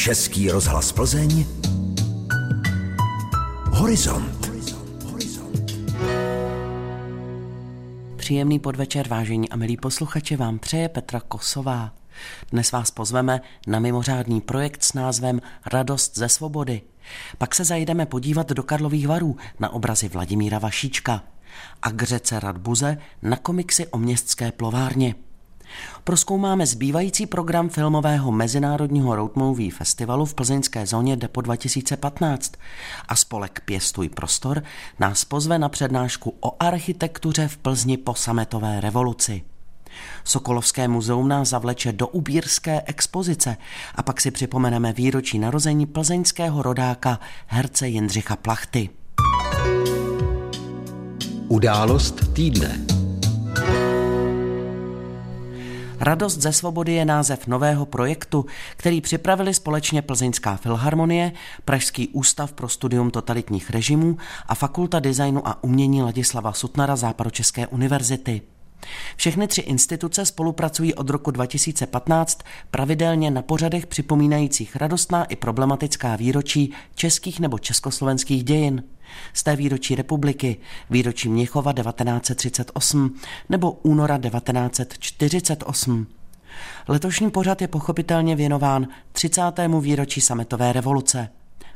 Český rozhlas Plzeň Horizont. Příjemný podvečer, vážení a milí posluchači, vám přeje Petra Kosová. Dnes vás pozveme na mimořádný projekt s názvem Radost ze svobody. Pak se zajdeme podívat do Karlových varů na obrazy Vladimíra Vašíčka a k řece Radbuze na komiksy o městské plovárně. Proskoumáme zbývající program filmového Mezinárodního Road Movie Festivalu v plzeňské zóně Depo 2015 a spolek Pěstuj prostor nás pozve na přednášku o architektuře v Plzni po sametové revoluci. Sokolovské muzeum nás zavleče do ubírské expozice a pak si připomeneme výročí narození plzeňského rodáka herce Jindřicha Plachty. Událost týdne. Radost ze svobody je název nového projektu, který připravili společně Plzeňská filharmonie, Pražský ústav pro studium totalitních režimů a Fakulta designu a umění Ladislava Sutnara Západočeské univerzity. Všechny tři instituce spolupracují od roku 2015 pravidelně na pořadech připomínajících radostná i problematická výročí českých nebo československých dějin. Z té výročí republiky, výročí Měchova 1938 nebo února 1948. Letošní pořad je pochopitelně věnován 30. výročí sametové revoluce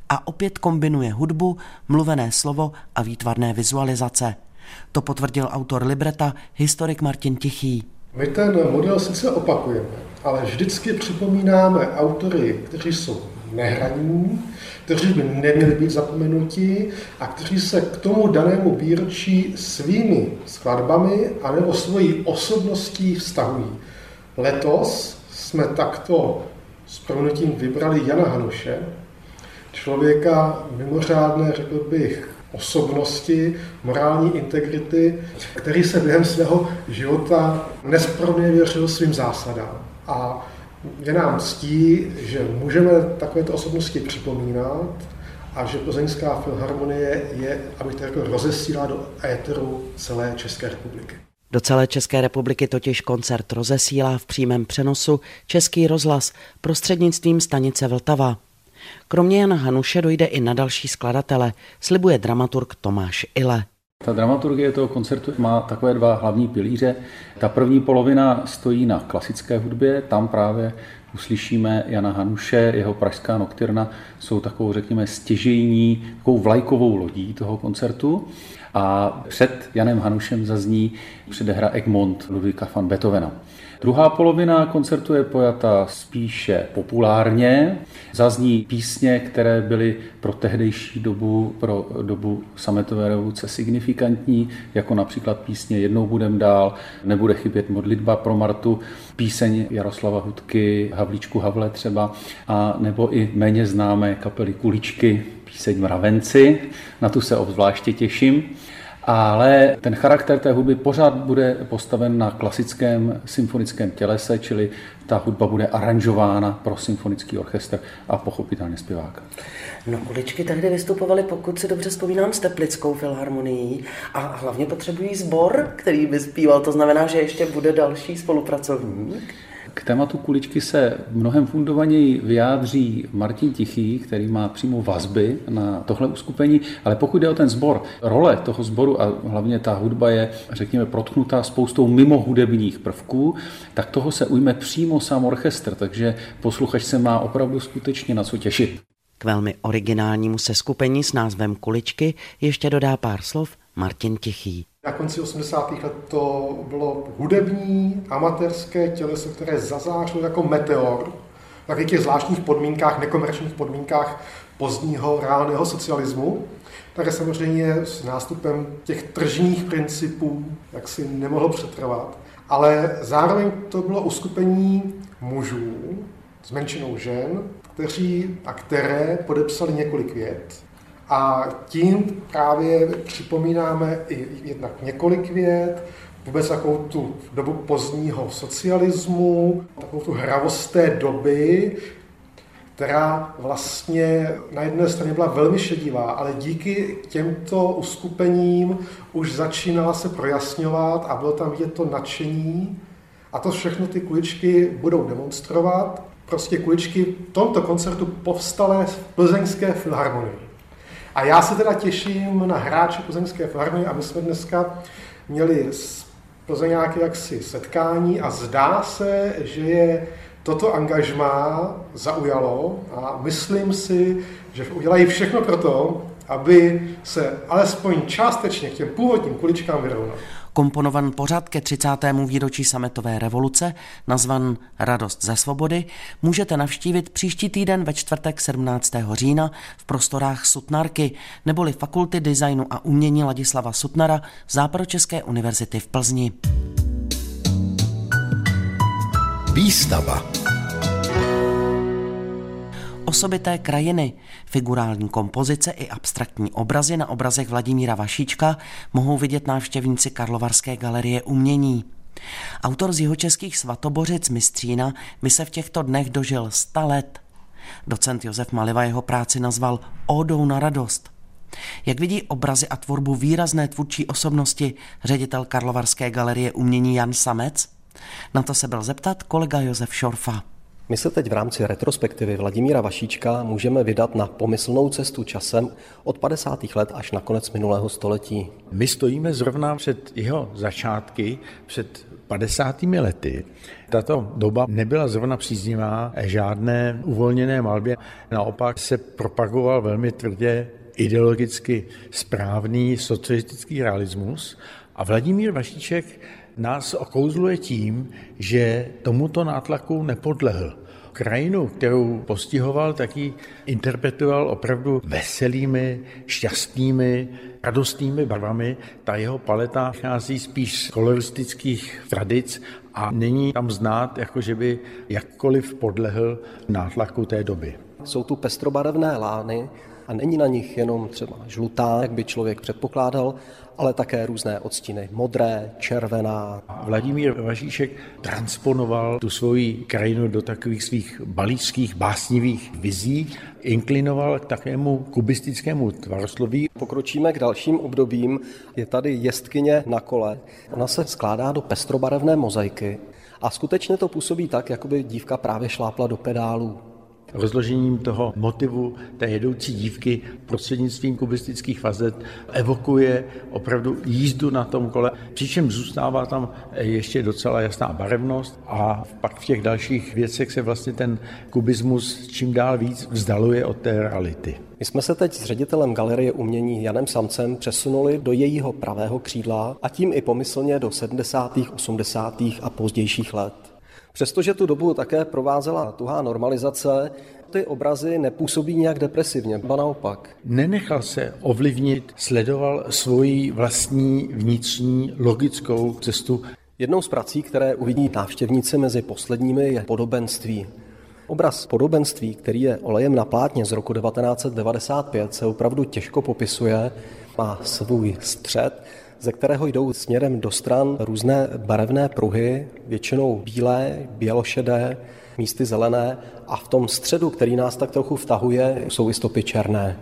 a opět kombinuje hudbu, mluvené slovo a výtvarné vizualizace – to potvrdil autor libreta, historik Martin Tichý. My ten model sice opakujeme, ale vždycky připomínáme autory, kteří jsou nehraní, kteří by neměli být zapomenuti a kteří se k tomu danému výročí svými skladbami anebo svojí osobností vztahují. Letos jsme takto s proměnutím vybrali Jana Hanuše, člověka mimořádné, řekl bych, osobnosti, morální integrity, který se během svého života nesprávně věřil svým zásadám. A je nám ctí, že můžeme takovéto osobnosti připomínat a že Plzeňská filharmonie je, aby to jako rozesílá do éteru celé České republiky. Do celé České republiky totiž koncert rozesílá v přímém přenosu Český rozhlas prostřednictvím stanice Vltava. Kromě Jana Hanuše dojde i na další skladatele, slibuje dramaturg Tomáš Ile. Ta dramaturgie toho koncertu má takové dva hlavní pilíře. Ta první polovina stojí na klasické hudbě, tam právě uslyšíme Jana Hanuše, jeho pražská nocturna jsou takovou, řekněme, stěžejní, takovou vlajkovou lodí toho koncertu. A před Janem Hanušem zazní předehra Egmont Ludvíka van Beethovena. Druhá polovina koncertu je pojata spíše populárně. Zazní písně, které byly pro tehdejší dobu, pro dobu sametové revoluce signifikantní, jako například písně Jednou budem dál, Nebude chybět modlitba pro Martu, píseň Jaroslava Hudky, Havlíčku Havle třeba, a nebo i méně známé kapely Kuličky, píseň Mravenci, na tu se obzvláště těším ale ten charakter té hudby pořád bude postaven na klasickém symfonickém tělese, čili ta hudba bude aranžována pro symfonický orchestr a pochopitelně zpěváka. No, kuličky tehdy vystupovali, pokud si dobře vzpomínám, s Teplickou filharmonií a hlavně potřebují sbor, který by zpíval, to znamená, že ještě bude další spolupracovník. K tématu kuličky se mnohem fundovaněji vyjádří Martin Tichý, který má přímo vazby na tohle uskupení, ale pokud jde o ten sbor, role toho sboru a hlavně ta hudba je, řekněme, protknutá spoustou mimo hudebních prvků, tak toho se ujme přímo sám orchestr, takže posluchač se má opravdu skutečně na co těšit. K velmi originálnímu seskupení s názvem Kuličky ještě dodá pár slov Martin Tichý. Na konci 80. let to bylo hudební, amatérské těleso, které zazářilo jako meteor v takových těch zvláštních podmínkách, nekomerčních podmínkách pozdního reálného socialismu. Takže samozřejmě s nástupem těch tržních principů jak si nemohlo přetrvat. Ale zároveň to bylo uskupení mužů s menšinou žen, kteří a které podepsali několik vět a tím právě připomínáme i jednak několik věd, vůbec takovou tu dobu pozdního socialismu, takovou tu hravost té doby, která vlastně na jedné straně byla velmi šedivá, ale díky těmto uskupením už začínala se projasňovat a bylo tam vidět to nadšení. A to všechno ty kuličky budou demonstrovat prostě kuličky v tomto koncertu povstalé v Plzeňské filharmonii. A já se teda těším na hráče Plzeňské filharmonie a jsme dneska měli s Plzeňáky jaksi setkání a zdá se, že je toto angažmá zaujalo a myslím si, že udělají všechno pro to, aby se alespoň částečně k těm původním kuličkám vyrovnal. Komponovan pořad ke 30. výročí sametové revoluce, nazvan Radost ze svobody, můžete navštívit příští týden ve čtvrtek 17. října v prostorách Sutnarky, neboli Fakulty designu a umění Ladislava Sutnara Západočeské univerzity v Plzni. Výstava osobité krajiny, figurální kompozice i abstraktní obrazy na obrazech Vladimíra Vašíčka mohou vidět návštěvníci Karlovarské galerie umění. Autor z jihočeských svatobořic Mistřína by se v těchto dnech dožil 100 let. Docent Josef Maliva jeho práci nazval Ódou na radost. Jak vidí obrazy a tvorbu výrazné tvůrčí osobnosti ředitel Karlovarské galerie umění Jan Samec? Na to se byl zeptat kolega Josef Šorfa. My se teď v rámci retrospektivy Vladimíra Vašíčka můžeme vydat na pomyslnou cestu časem od 50. let až na konec minulého století. My stojíme zrovna před jeho začátky, před 50. lety. Tato doba nebyla zrovna příznivá žádné uvolněné malbě, naopak se propagoval velmi tvrdě ideologicky správný socialistický realismus a Vladimír Vašíček nás okouzluje tím, že tomuto nátlaku nepodlehl. Krajinu, kterou postihoval, taky interpretoval opravdu veselými, šťastnými, radostnými barvami. Ta jeho paleta chází spíš z koloristických tradic a není tam znát, jako že by jakkoliv podlehl nátlaku té doby. Jsou tu pestrobarevné lány, a není na nich jenom třeba žlutá, jak by člověk předpokládal, ale také různé odstíny modré, červená. Vladimír Važíšek transponoval tu svoji krajinu do takových svých balíčských, básnivých vizí, inklinoval k takovému kubistickému tvarosloví. Pokročíme k dalším obdobím. Je tady jestkyně na kole. Ona se skládá do pestrobarevné mozaiky a skutečně to působí tak, jako by dívka právě šlápla do pedálů rozložením toho motivu té jedoucí dívky prostřednictvím kubistických fazet evokuje opravdu jízdu na tom kole, přičemž zůstává tam ještě docela jasná barevnost a pak v těch dalších věcech se vlastně ten kubismus čím dál víc vzdaluje od té reality. My jsme se teď s ředitelem Galerie umění Janem Samcem přesunuli do jejího pravého křídla a tím i pomyslně do 70., 80. a pozdějších let. Přestože tu dobu také provázela tuhá normalizace, ty obrazy nepůsobí nějak depresivně, ba naopak. Nenechal se ovlivnit, sledoval svoji vlastní vnitřní logickou cestu. Jednou z prací, které uvidí návštěvníci mezi posledními, je podobenství. Obraz podobenství, který je olejem na plátně z roku 1995, se opravdu těžko popisuje, má svůj střed, ze kterého jdou směrem do stran různé barevné pruhy, většinou bílé, bělošedé, místy zelené a v tom středu, který nás tak trochu vtahuje, jsou i stopy černé.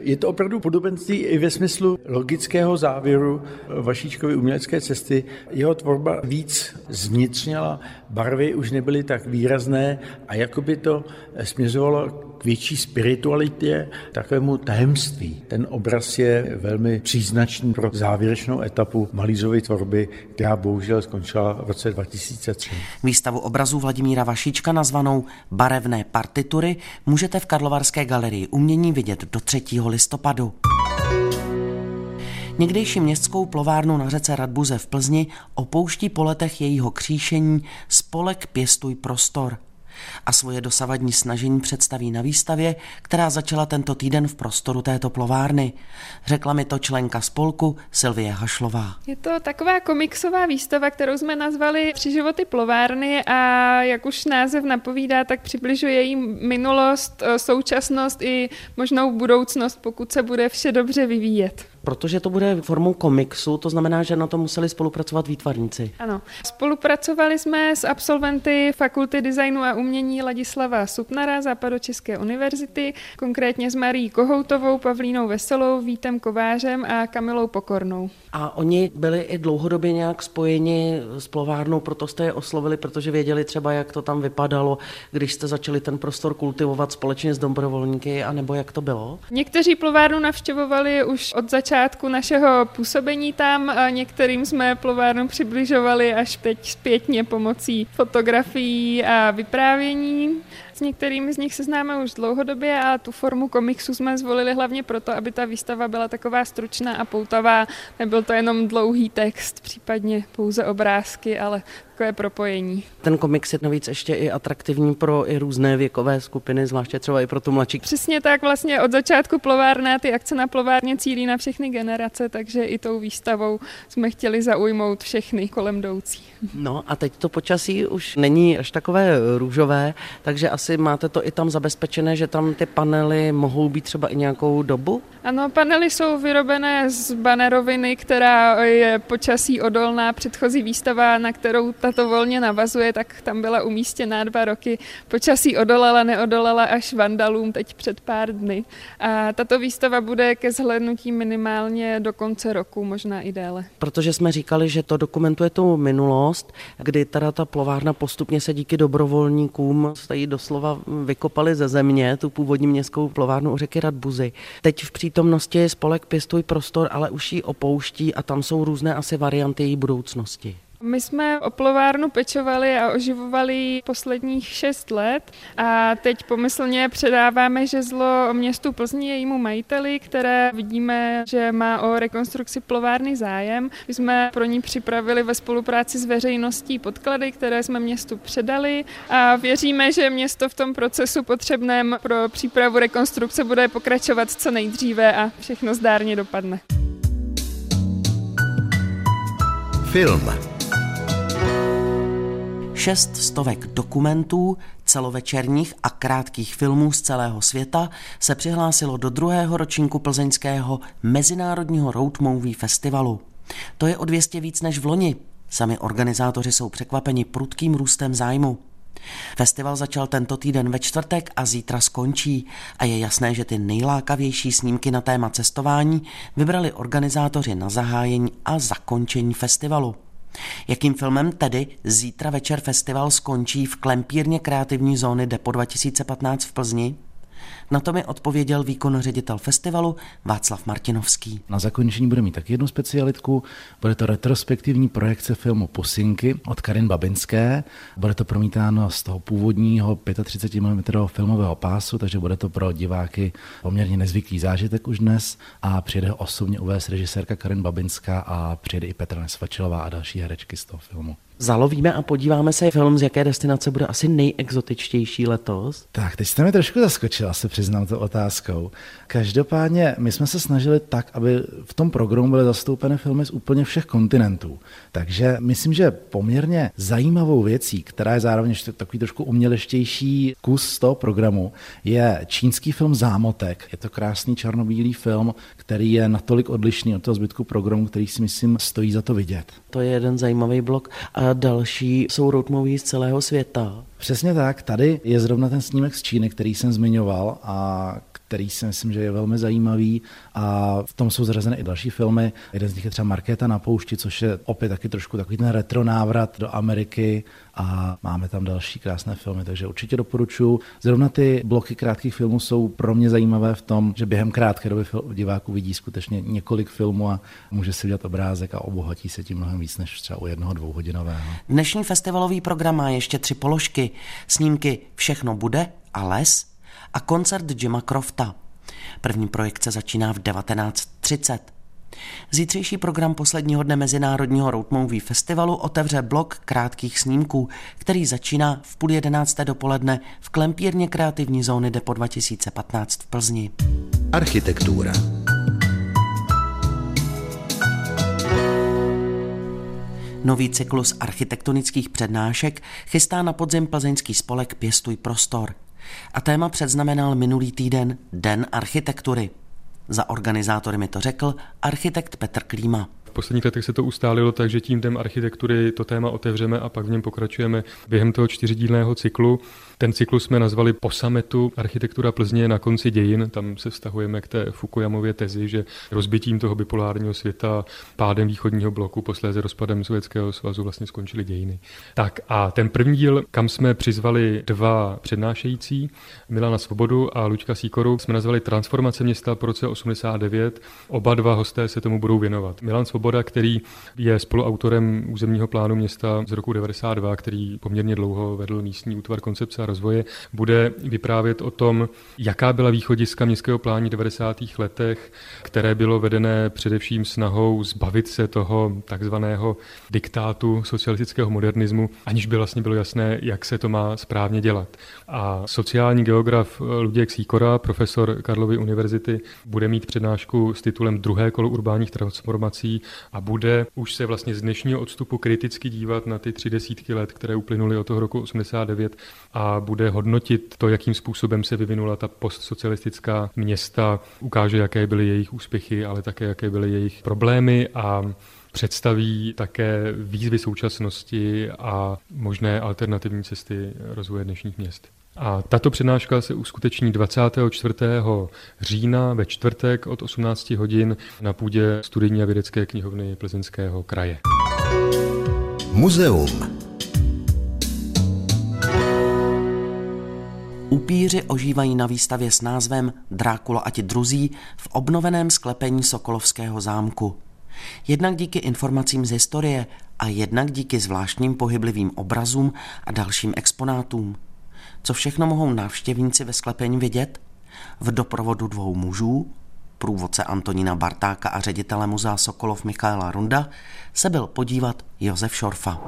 Je to opravdu podobenství i ve smyslu logického závěru Vašíčkovy umělecké cesty. Jeho tvorba víc zvnitřněla, barvy už nebyly tak výrazné a jakoby to směřovalo větší spiritualitě, takovému tajemství. Ten obraz je velmi příznačný pro závěrečnou etapu Malízovy tvorby, která bohužel skončila v roce 2003. Výstavu obrazů Vladimíra Vašíčka nazvanou Barevné partitury můžete v Karlovarské galerii umění vidět do 3. listopadu. Někdejší městskou plovárnu na řece Radbuze v Plzni opouští po letech jejího kříšení spolek Pěstuj prostor a svoje dosavadní snažení představí na výstavě, která začala tento týden v prostoru této plovárny. Řekla mi to členka spolku Silvie Hašlová. Je to taková komiksová výstava, kterou jsme nazvali Tři životy plovárny a jak už název napovídá, tak přibližuje její minulost, současnost i možnou budoucnost, pokud se bude vše dobře vyvíjet. Protože to bude formou komiksu, to znamená, že na to museli spolupracovat výtvarníci. Ano. Spolupracovali jsme s absolventy Fakulty designu a umění Ladislava Supnara Západočeské univerzity, konkrétně s Marí Kohoutovou, Pavlínou Veselou, Vítem Kovářem a Kamilou Pokornou. A oni byli i dlouhodobě nějak spojeni s plovárnou, proto jste je oslovili, protože věděli třeba, jak to tam vypadalo, když jste začali ten prostor kultivovat společně s dobrovolníky, anebo jak to bylo? Někteří plovárnu navštěvovali už od začátku našeho působení tam, některým jsme plovárnu přibližovali až teď zpětně pomocí fotografií a vyprávění. S některými z nich se známe už dlouhodobě a tu formu komiksu jsme zvolili hlavně proto, aby ta výstava byla taková stručná a poutavá. Nebyl to jenom dlouhý text, případně pouze obrázky, ale takové propojení. Ten komiks je navíc ještě i atraktivní pro i různé věkové skupiny, zvláště třeba i pro tu mladší. Přesně tak, vlastně od začátku plovárna, ty akce na plovárně cílí na všechny generace, takže i tou výstavou jsme chtěli zaujmout všechny kolem jdoucí. No a teď to počasí už není až takové růžové, takže asi máte to i tam zabezpečené, že tam ty panely mohou být třeba i nějakou dobu? Ano, panely jsou vyrobené z baneroviny, která je počasí odolná. Předchozí výstava, na kterou tato volně navazuje, tak tam byla umístěná dva roky. Počasí odolala, neodolala až vandalům teď před pár dny. A tato výstava bude ke zhlednutí minimálně do konce roku, možná i déle. Protože jsme říkali, že to dokumentuje tu minulost, kdy teda ta plovárna postupně se díky dobrovolníkům stojí doslova vykopali ze země tu původní městskou plovárnu u řeky Radbuzy. Teď v přítomnosti spolek Pěstuj prostor, ale už ji opouští a tam jsou různé asi varianty její budoucnosti. My jsme o plovárnu pečovali a oživovali posledních šest let a teď pomyslně předáváme žezlo městu Plzni jejímu majiteli, které vidíme, že má o rekonstrukci plovárny zájem. My jsme pro ní připravili ve spolupráci s veřejností podklady, které jsme městu předali a věříme, že město v tom procesu potřebném pro přípravu rekonstrukce bude pokračovat co nejdříve a všechno zdárně dopadne. Film Šest stovek dokumentů, celovečerních a krátkých filmů z celého světa se přihlásilo do druhého ročníku plzeňského Mezinárodního Road Movie Festivalu. To je o 200 víc než v loni. Sami organizátoři jsou překvapeni prudkým růstem zájmu. Festival začal tento týden ve čtvrtek a zítra skončí a je jasné, že ty nejlákavější snímky na téma cestování vybrali organizátoři na zahájení a zakončení festivalu. Jakým filmem tedy zítra večer festival skončí v klempírně kreativní zóny Depo 2015 v Plzni? Na to mi odpověděl výkon ředitel festivalu Václav Martinovský. Na zakončení bude mít taky jednu specialitku. Bude to retrospektivní projekce filmu Pusinky od Karin Babinské. Bude to promítáno z toho původního 35 mm filmového pásu, takže bude to pro diváky poměrně nezvyklý zážitek už dnes a přijede osobně uvést režisérka Karin Babinská a přijede i Petra Nesvačilová a další herečky z toho filmu. Zalovíme a podíváme se film, z jaké destinace bude asi nejexotičtější letos. Tak, teď jste mi trošku zaskočila, se přiznám to otázkou. Každopádně my jsme se snažili tak, aby v tom programu byly zastoupeny filmy z úplně všech kontinentů. Takže myslím, že poměrně zajímavou věcí, která je zároveň takový trošku uměleštější kus z toho programu, je čínský film Zámotek. Je to krásný černobílý film, který je natolik odlišný od toho zbytku programu, který si myslím stojí za to vidět. To je jeden zajímavý blok. A další jsou road movie z celého světa. Přesně tak. Tady je zrovna ten snímek z Číny, který jsem zmiňoval a který si myslím, že je velmi zajímavý a v tom jsou zařazeny i další filmy. Jeden z nich je třeba Markéta na poušti, což je opět taky trošku takový ten retro návrat do Ameriky a máme tam další krásné filmy, takže určitě doporučuji. Zrovna ty bloky krátkých filmů jsou pro mě zajímavé v tom, že během krátké doby diváků vidí skutečně několik filmů a může si udělat obrázek a obohatí se tím mnohem víc než třeba u jednoho dvouhodinového. Dnešní festivalový program má ještě tři položky. Snímky Všechno bude a les a koncert Jima Crofta. První projekce začíná v 19.30. Zítřejší program posledního dne Mezinárodního Road Movie Festivalu otevře blok krátkých snímků, který začíná v půl jedenácté dopoledne v klempírně kreativní zóny Depo 2015 v Plzni. Architektura. Nový cyklus architektonických přednášek chystá na podzim plzeňský spolek Pěstuj prostor. A téma předznamenal minulý týden Den architektury. Za organizátory mi to řekl architekt Petr Klíma posledních letech se to ustálilo tak, že tímtem architektury to téma otevřeme a pak v něm pokračujeme během toho čtyřidílného cyklu. Ten cyklus jsme nazvali Po sametu architektura Plzně na konci dějin. Tam se vztahujeme k té Fukuyamově tezi, že rozbitím toho bipolárního světa, pádem východního bloku, posléze rozpadem Sovětského svazu vlastně skončily dějiny. Tak a ten první díl, kam jsme přizvali dva přednášející, Milana Svobodu a Luďka Sýkoru, jsme nazvali Transformace města po roce 89. Oba dva hosté se tomu budou věnovat. Milan Svoboda, který je spoluautorem územního plánu města z roku 92, který poměrně dlouho vedl místní útvar koncepce a rozvoje, bude vyprávět o tom, jaká byla východiska městského plánu v 90. letech, které bylo vedené především snahou zbavit se toho takzvaného diktátu socialistického modernismu, aniž by vlastně bylo jasné, jak se to má správně dělat. A sociální geograf Luděk Sýkora, profesor Karlovy univerzity, bude mít přednášku s titulem Druhé kolo urbánních transformací a bude už se vlastně z dnešního odstupu kriticky dívat na ty tři desítky let, které uplynuly od toho roku 89 a bude hodnotit to, jakým způsobem se vyvinula ta postsocialistická města, ukáže, jaké byly jejich úspěchy, ale také jaké byly jejich problémy a představí také výzvy současnosti a možné alternativní cesty rozvoje dnešních měst. A tato přednáška se uskuteční 24. října ve čtvrtek od 18 hodin na půdě studijní a vědecké knihovny Plzeňského kraje. Muzeum. Upíři ožívají na výstavě s názvem Drákula a ti druzí v obnoveném sklepení Sokolovského zámku. Jednak díky informacím z historie a jednak díky zvláštním pohyblivým obrazům a dalším exponátům. Co všechno mohou návštěvníci ve sklepení vidět? V doprovodu dvou mužů, průvodce Antonína Bartáka a ředitele muzea Sokolov Michaela Runda, se byl podívat Josef Šorfa.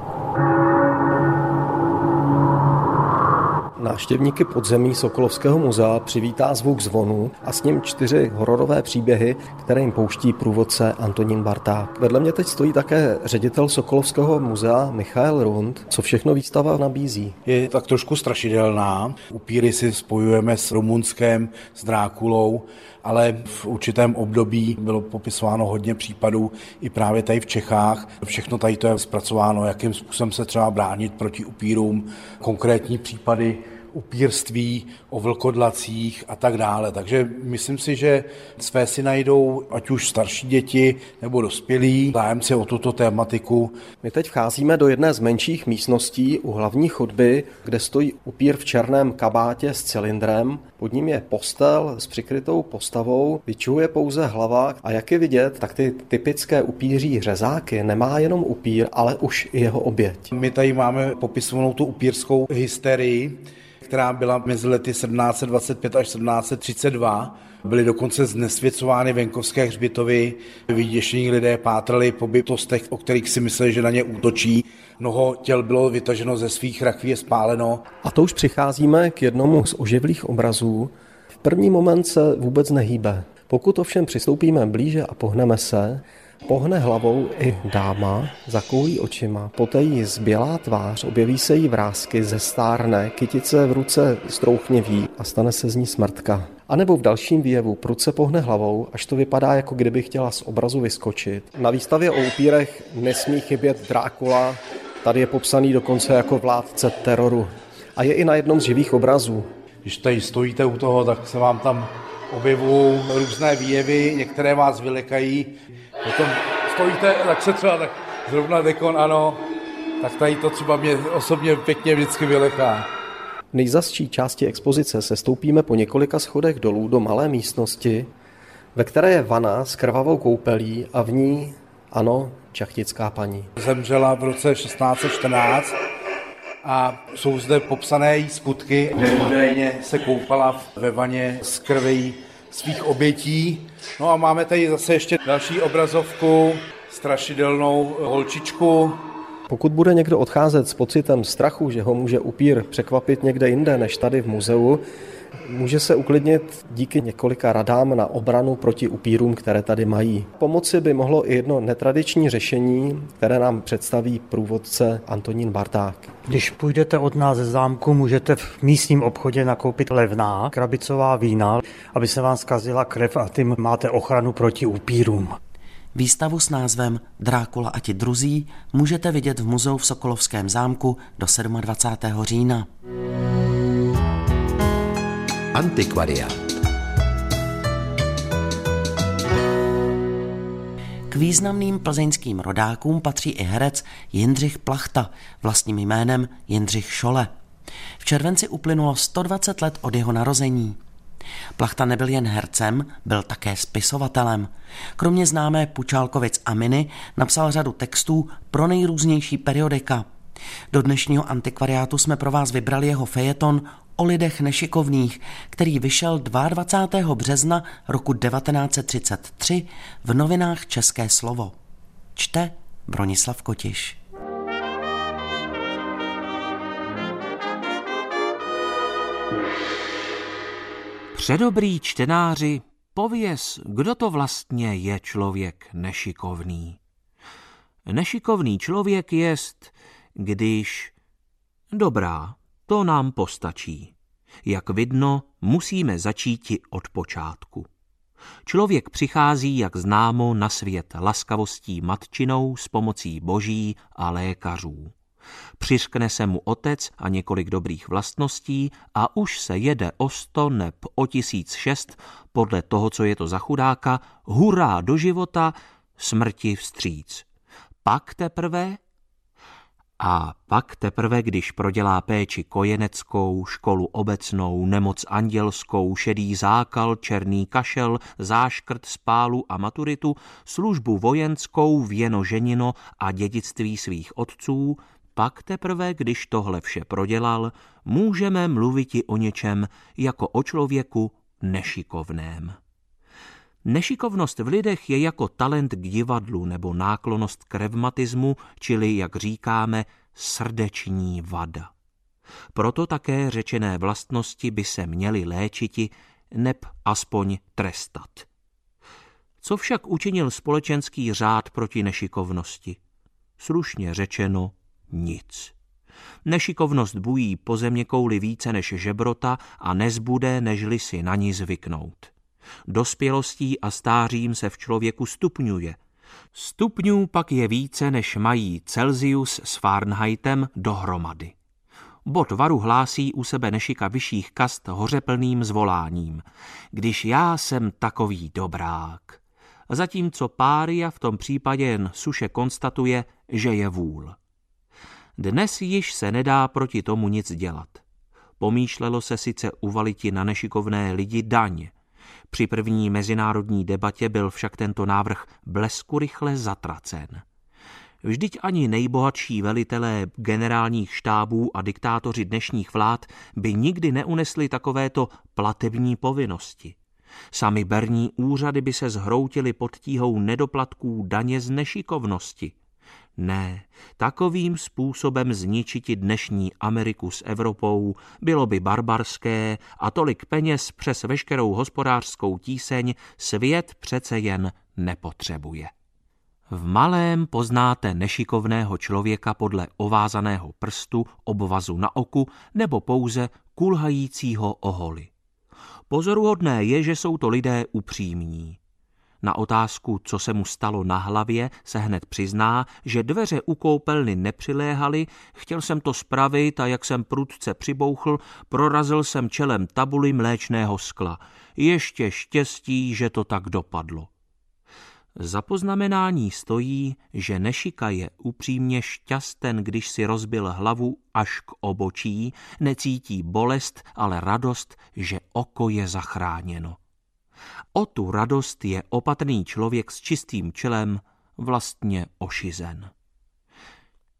Návštěvníky podzemí Sokolovského muzea přivítá zvuk zvonu a s ním čtyři hororové příběhy, které jim pouští průvodce Antonín Barták. Vedle mě teď stojí také ředitel Sokolovského muzea Michael Rund. Co všechno výstava nabízí? Je tak trošku strašidelná. Upíry si spojujeme s Rumunskem, s Drákulou, ale v určitém období bylo popisováno hodně případů i právě tady v Čechách. Všechno tady to je zpracováno, jakým způsobem se třeba bránit proti upírům, konkrétní případy upírství, o vlkodlacích a tak dále. Takže myslím si, že své si najdou ať už starší děti nebo dospělí zájemci o tuto tématiku. My teď vcházíme do jedné z menších místností u hlavní chodby, kde stojí upír v černém kabátě s cylindrem. Pod ním je postel s přikrytou postavou, vyčuje pouze hlava a jak je vidět, tak ty typické upíří řezáky nemá jenom upír, ale už i jeho oběť. My tady máme popisovanou tu upírskou hysterii, která byla mezi lety 1725 až 1732. Byly dokonce znesvěcovány venkovské hřbitovy, vyděšení lidé pátrali po bytostech, o kterých si mysleli, že na ně útočí. Mnoho těl bylo vytaženo ze svých rakví, je spáleno. A to už přicházíme k jednomu z oživlých obrazů. V první moment se vůbec nehýbe. Pokud ovšem přistoupíme blíže a pohneme se, Pohne hlavou i dáma, zakoulí očima, poté jí zbělá tvář, objeví se jí vrázky, zestárne, kytice v ruce strouchněví a stane se z ní smrtka. A nebo v dalším výjevu pruce pohne hlavou, až to vypadá, jako kdyby chtěla z obrazu vyskočit. Na výstavě o upírech nesmí chybět Drákula, tady je popsaný dokonce jako vládce teroru. A je i na jednom z živých obrazů. Když tady stojíte u toho, tak se vám tam objevují různé výjevy, některé vás vylekají, potom stojíte, tak se třeba tak zrovna dekon, ano, tak tady to třeba mě osobně pěkně vždycky vyleká. V nejzasší části expozice se stoupíme po několika schodech dolů do malé místnosti, ve které je vana s krvavou koupelí a v ní, ano, čachtická paní. Zemřela v roce 1614 a jsou zde popsané její skutky, kde údajně se koupala ve vaně s krví svých obětí. No a máme tady zase ještě další obrazovku, strašidelnou holčičku. Pokud bude někdo odcházet s pocitem strachu, že ho může upír překvapit někde jinde než tady v muzeu, může se uklidnit díky několika radám na obranu proti upírům, které tady mají. Pomoci by mohlo i jedno netradiční řešení, které nám představí průvodce Antonín Barták. Když půjdete od nás ze zámku, můžete v místním obchodě nakoupit levná krabicová vína, aby se vám zkazila krev a tím máte ochranu proti upírům. Výstavu s názvem Drákula a ti druzí můžete vidět v muzeu v Sokolovském zámku do 27. října. Antikvariát. K významným plzeňským rodákům patří i herec Jindřich Plachta, vlastním jménem Jindřich Šole. V červenci uplynulo 120 let od jeho narození. Plachta nebyl jen hercem, byl také spisovatelem. Kromě známé Pučálkovic Aminy napsal řadu textů pro nejrůznější periodika. Do dnešního antikvariátu jsme pro vás vybrali jeho fejeton o lidech nešikovných, který vyšel 22. března roku 1933 v novinách České slovo. Čte Bronislav Kotiš. Předobrý čtenáři, pověz, kdo to vlastně je člověk nešikovný. Nešikovný člověk jest, když... Dobrá, to nám postačí. Jak vidno, musíme začít od počátku. Člověk přichází, jak známo, na svět laskavostí matčinou s pomocí boží a lékařů. Přiskne se mu otec a několik dobrých vlastností a už se jede o sto neb o tisíc šest podle toho, co je to za chudáka, hurá do života, smrti vstříc. Pak teprve a pak teprve, když prodělá péči kojeneckou, školu obecnou, nemoc andělskou, šedý zákal, černý kašel, záškrt, spálu a maturitu, službu vojenskou, věno ženino a dědictví svých otců, pak teprve, když tohle vše prodělal, můžeme mluvit o něčem jako o člověku nešikovném. Nešikovnost v lidech je jako talent k divadlu nebo náklonost k revmatismu, čili, jak říkáme, srdeční vada. Proto také řečené vlastnosti by se měly léčiti, neb aspoň trestat. Co však učinil společenský řád proti nešikovnosti? Slušně řečeno nic. Nešikovnost bují po země kouli více než žebrota a nezbude, nežli si na ní zvyknout. Dospělostí a stářím se v člověku stupňuje. Stupňů pak je více, než mají Celsius s Fahrenheitem dohromady. Bod varu hlásí u sebe nešika vyšších kast hořeplným zvoláním. Když já jsem takový dobrák. Zatímco pária v tom případě jen suše konstatuje, že je vůl. Dnes již se nedá proti tomu nic dělat. Pomýšlelo se sice uvaliti na nešikovné lidi daň. Při první mezinárodní debatě byl však tento návrh blesku rychle zatracen. Vždyť ani nejbohatší velitelé generálních štábů a diktátoři dnešních vlád by nikdy neunesli takovéto platební povinnosti. Sami berní úřady by se zhroutili pod tíhou nedoplatků daně z nešikovnosti – ne, takovým způsobem zničiti dnešní Ameriku s Evropou bylo by barbarské a tolik peněz přes veškerou hospodářskou tíseň svět přece jen nepotřebuje. V malém poznáte nešikovného člověka podle ovázaného prstu, obvazu na oku nebo pouze kulhajícího oholy. Pozoruhodné je, že jsou to lidé upřímní. Na otázku, co se mu stalo na hlavě, se hned přizná, že dveře u koupelny nepřiléhaly, chtěl jsem to spravit a jak jsem prudce přibouchl, prorazil jsem čelem tabuli mléčného skla. Ještě štěstí, že to tak dopadlo. Za poznamenání stojí, že Nešika je upřímně šťasten, když si rozbil hlavu až k obočí, necítí bolest, ale radost, že oko je zachráněno. O tu radost je opatrný člověk s čistým čelem vlastně ošizen.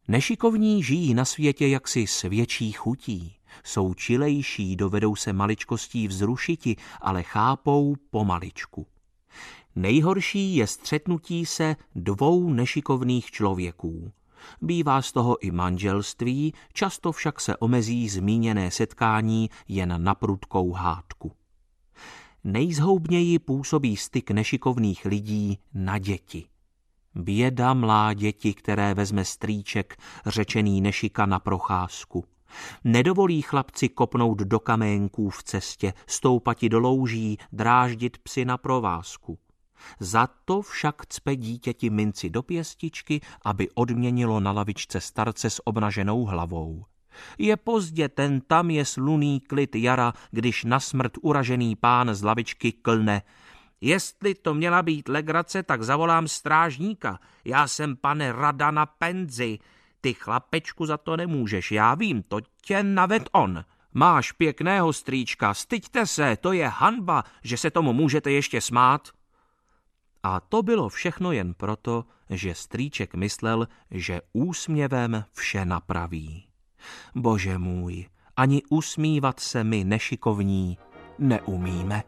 Nešikovní žijí na světě jaksi s větší chutí. Jsou čilejší, dovedou se maličkostí vzrušiti, ale chápou pomaličku. Nejhorší je střetnutí se dvou nešikovných člověků. Bývá z toho i manželství, často však se omezí zmíněné setkání jen na prudkou hádku. Nejzhoubněji působí styk nešikovných lidí na děti. Běda mlá děti, které vezme strýček, řečený nešika na procházku. Nedovolí chlapci kopnout do kaménků v cestě, stoupati do louží, dráždit psy na provázku. Za to však cpe dítěti minci do pěstičky, aby odměnilo na lavičce starce s obnaženou hlavou. Je pozdě, ten tam je sluný klid jara, když na smrt uražený pán z lavičky klne. Jestli to měla být legrace, tak zavolám strážníka. Já jsem pane rada na penzi. Ty chlapečku za to nemůžeš, já vím, to tě naved on. Máš pěkného strýčka, styďte se, to je hanba, že se tomu můžete ještě smát. A to bylo všechno jen proto, že strýček myslel, že úsměvem vše napraví. Bože můj, ani usmívat se my nešikovní neumíme.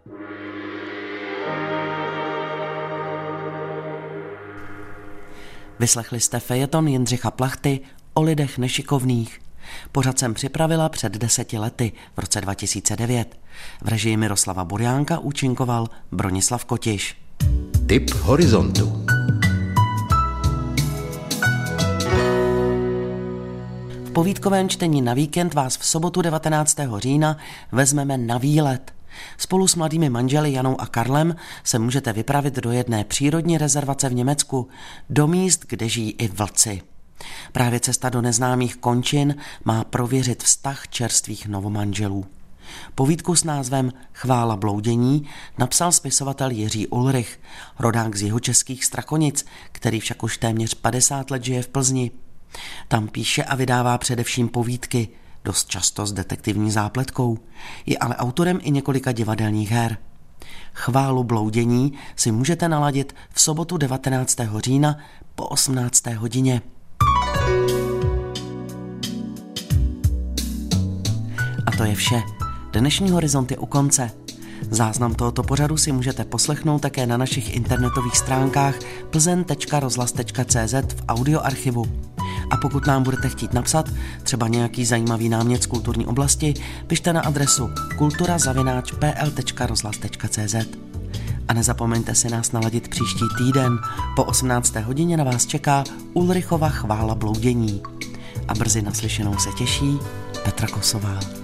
Vyslechli jste fejeton Jindřicha Plachty o lidech nešikovných. Pořad jsem připravila před deseti lety, v roce 2009. V režii Miroslava Burjánka účinkoval Bronislav Kotiš. Tip horizontu. Povídkovém čtení na víkend vás v sobotu 19. října vezmeme na výlet. Spolu s mladými manželi Janou a Karlem se můžete vypravit do jedné přírodní rezervace v Německu, do míst, kde žijí i vlci. Právě cesta do neznámých končin má prověřit vztah čerstvých novomanželů. Povídku s názvem Chvála bloudění napsal spisovatel Jiří Ulrich, rodák z jeho českých Strakonic, který však už téměř 50 let žije v Plzni. Tam píše a vydává především povídky, dost často s detektivní zápletkou. Je ale autorem i několika divadelních her. Chválu bloudění si můžete naladit v sobotu 19. října po 18. hodině. A to je vše. Dnešní horizont je u konce. Záznam tohoto pořadu si můžete poslechnout také na našich internetových stránkách plzen.rozhlas.cz v audioarchivu. A pokud nám budete chtít napsat třeba nějaký zajímavý námět z kulturní oblasti, pište na adresu kulturazavináč.pl.rozhlas.cz A nezapomeňte si nás naladit příští týden. Po 18. hodině na vás čeká Ulrichova chvála bloudění. A brzy naslyšenou se těší Petra Kosová.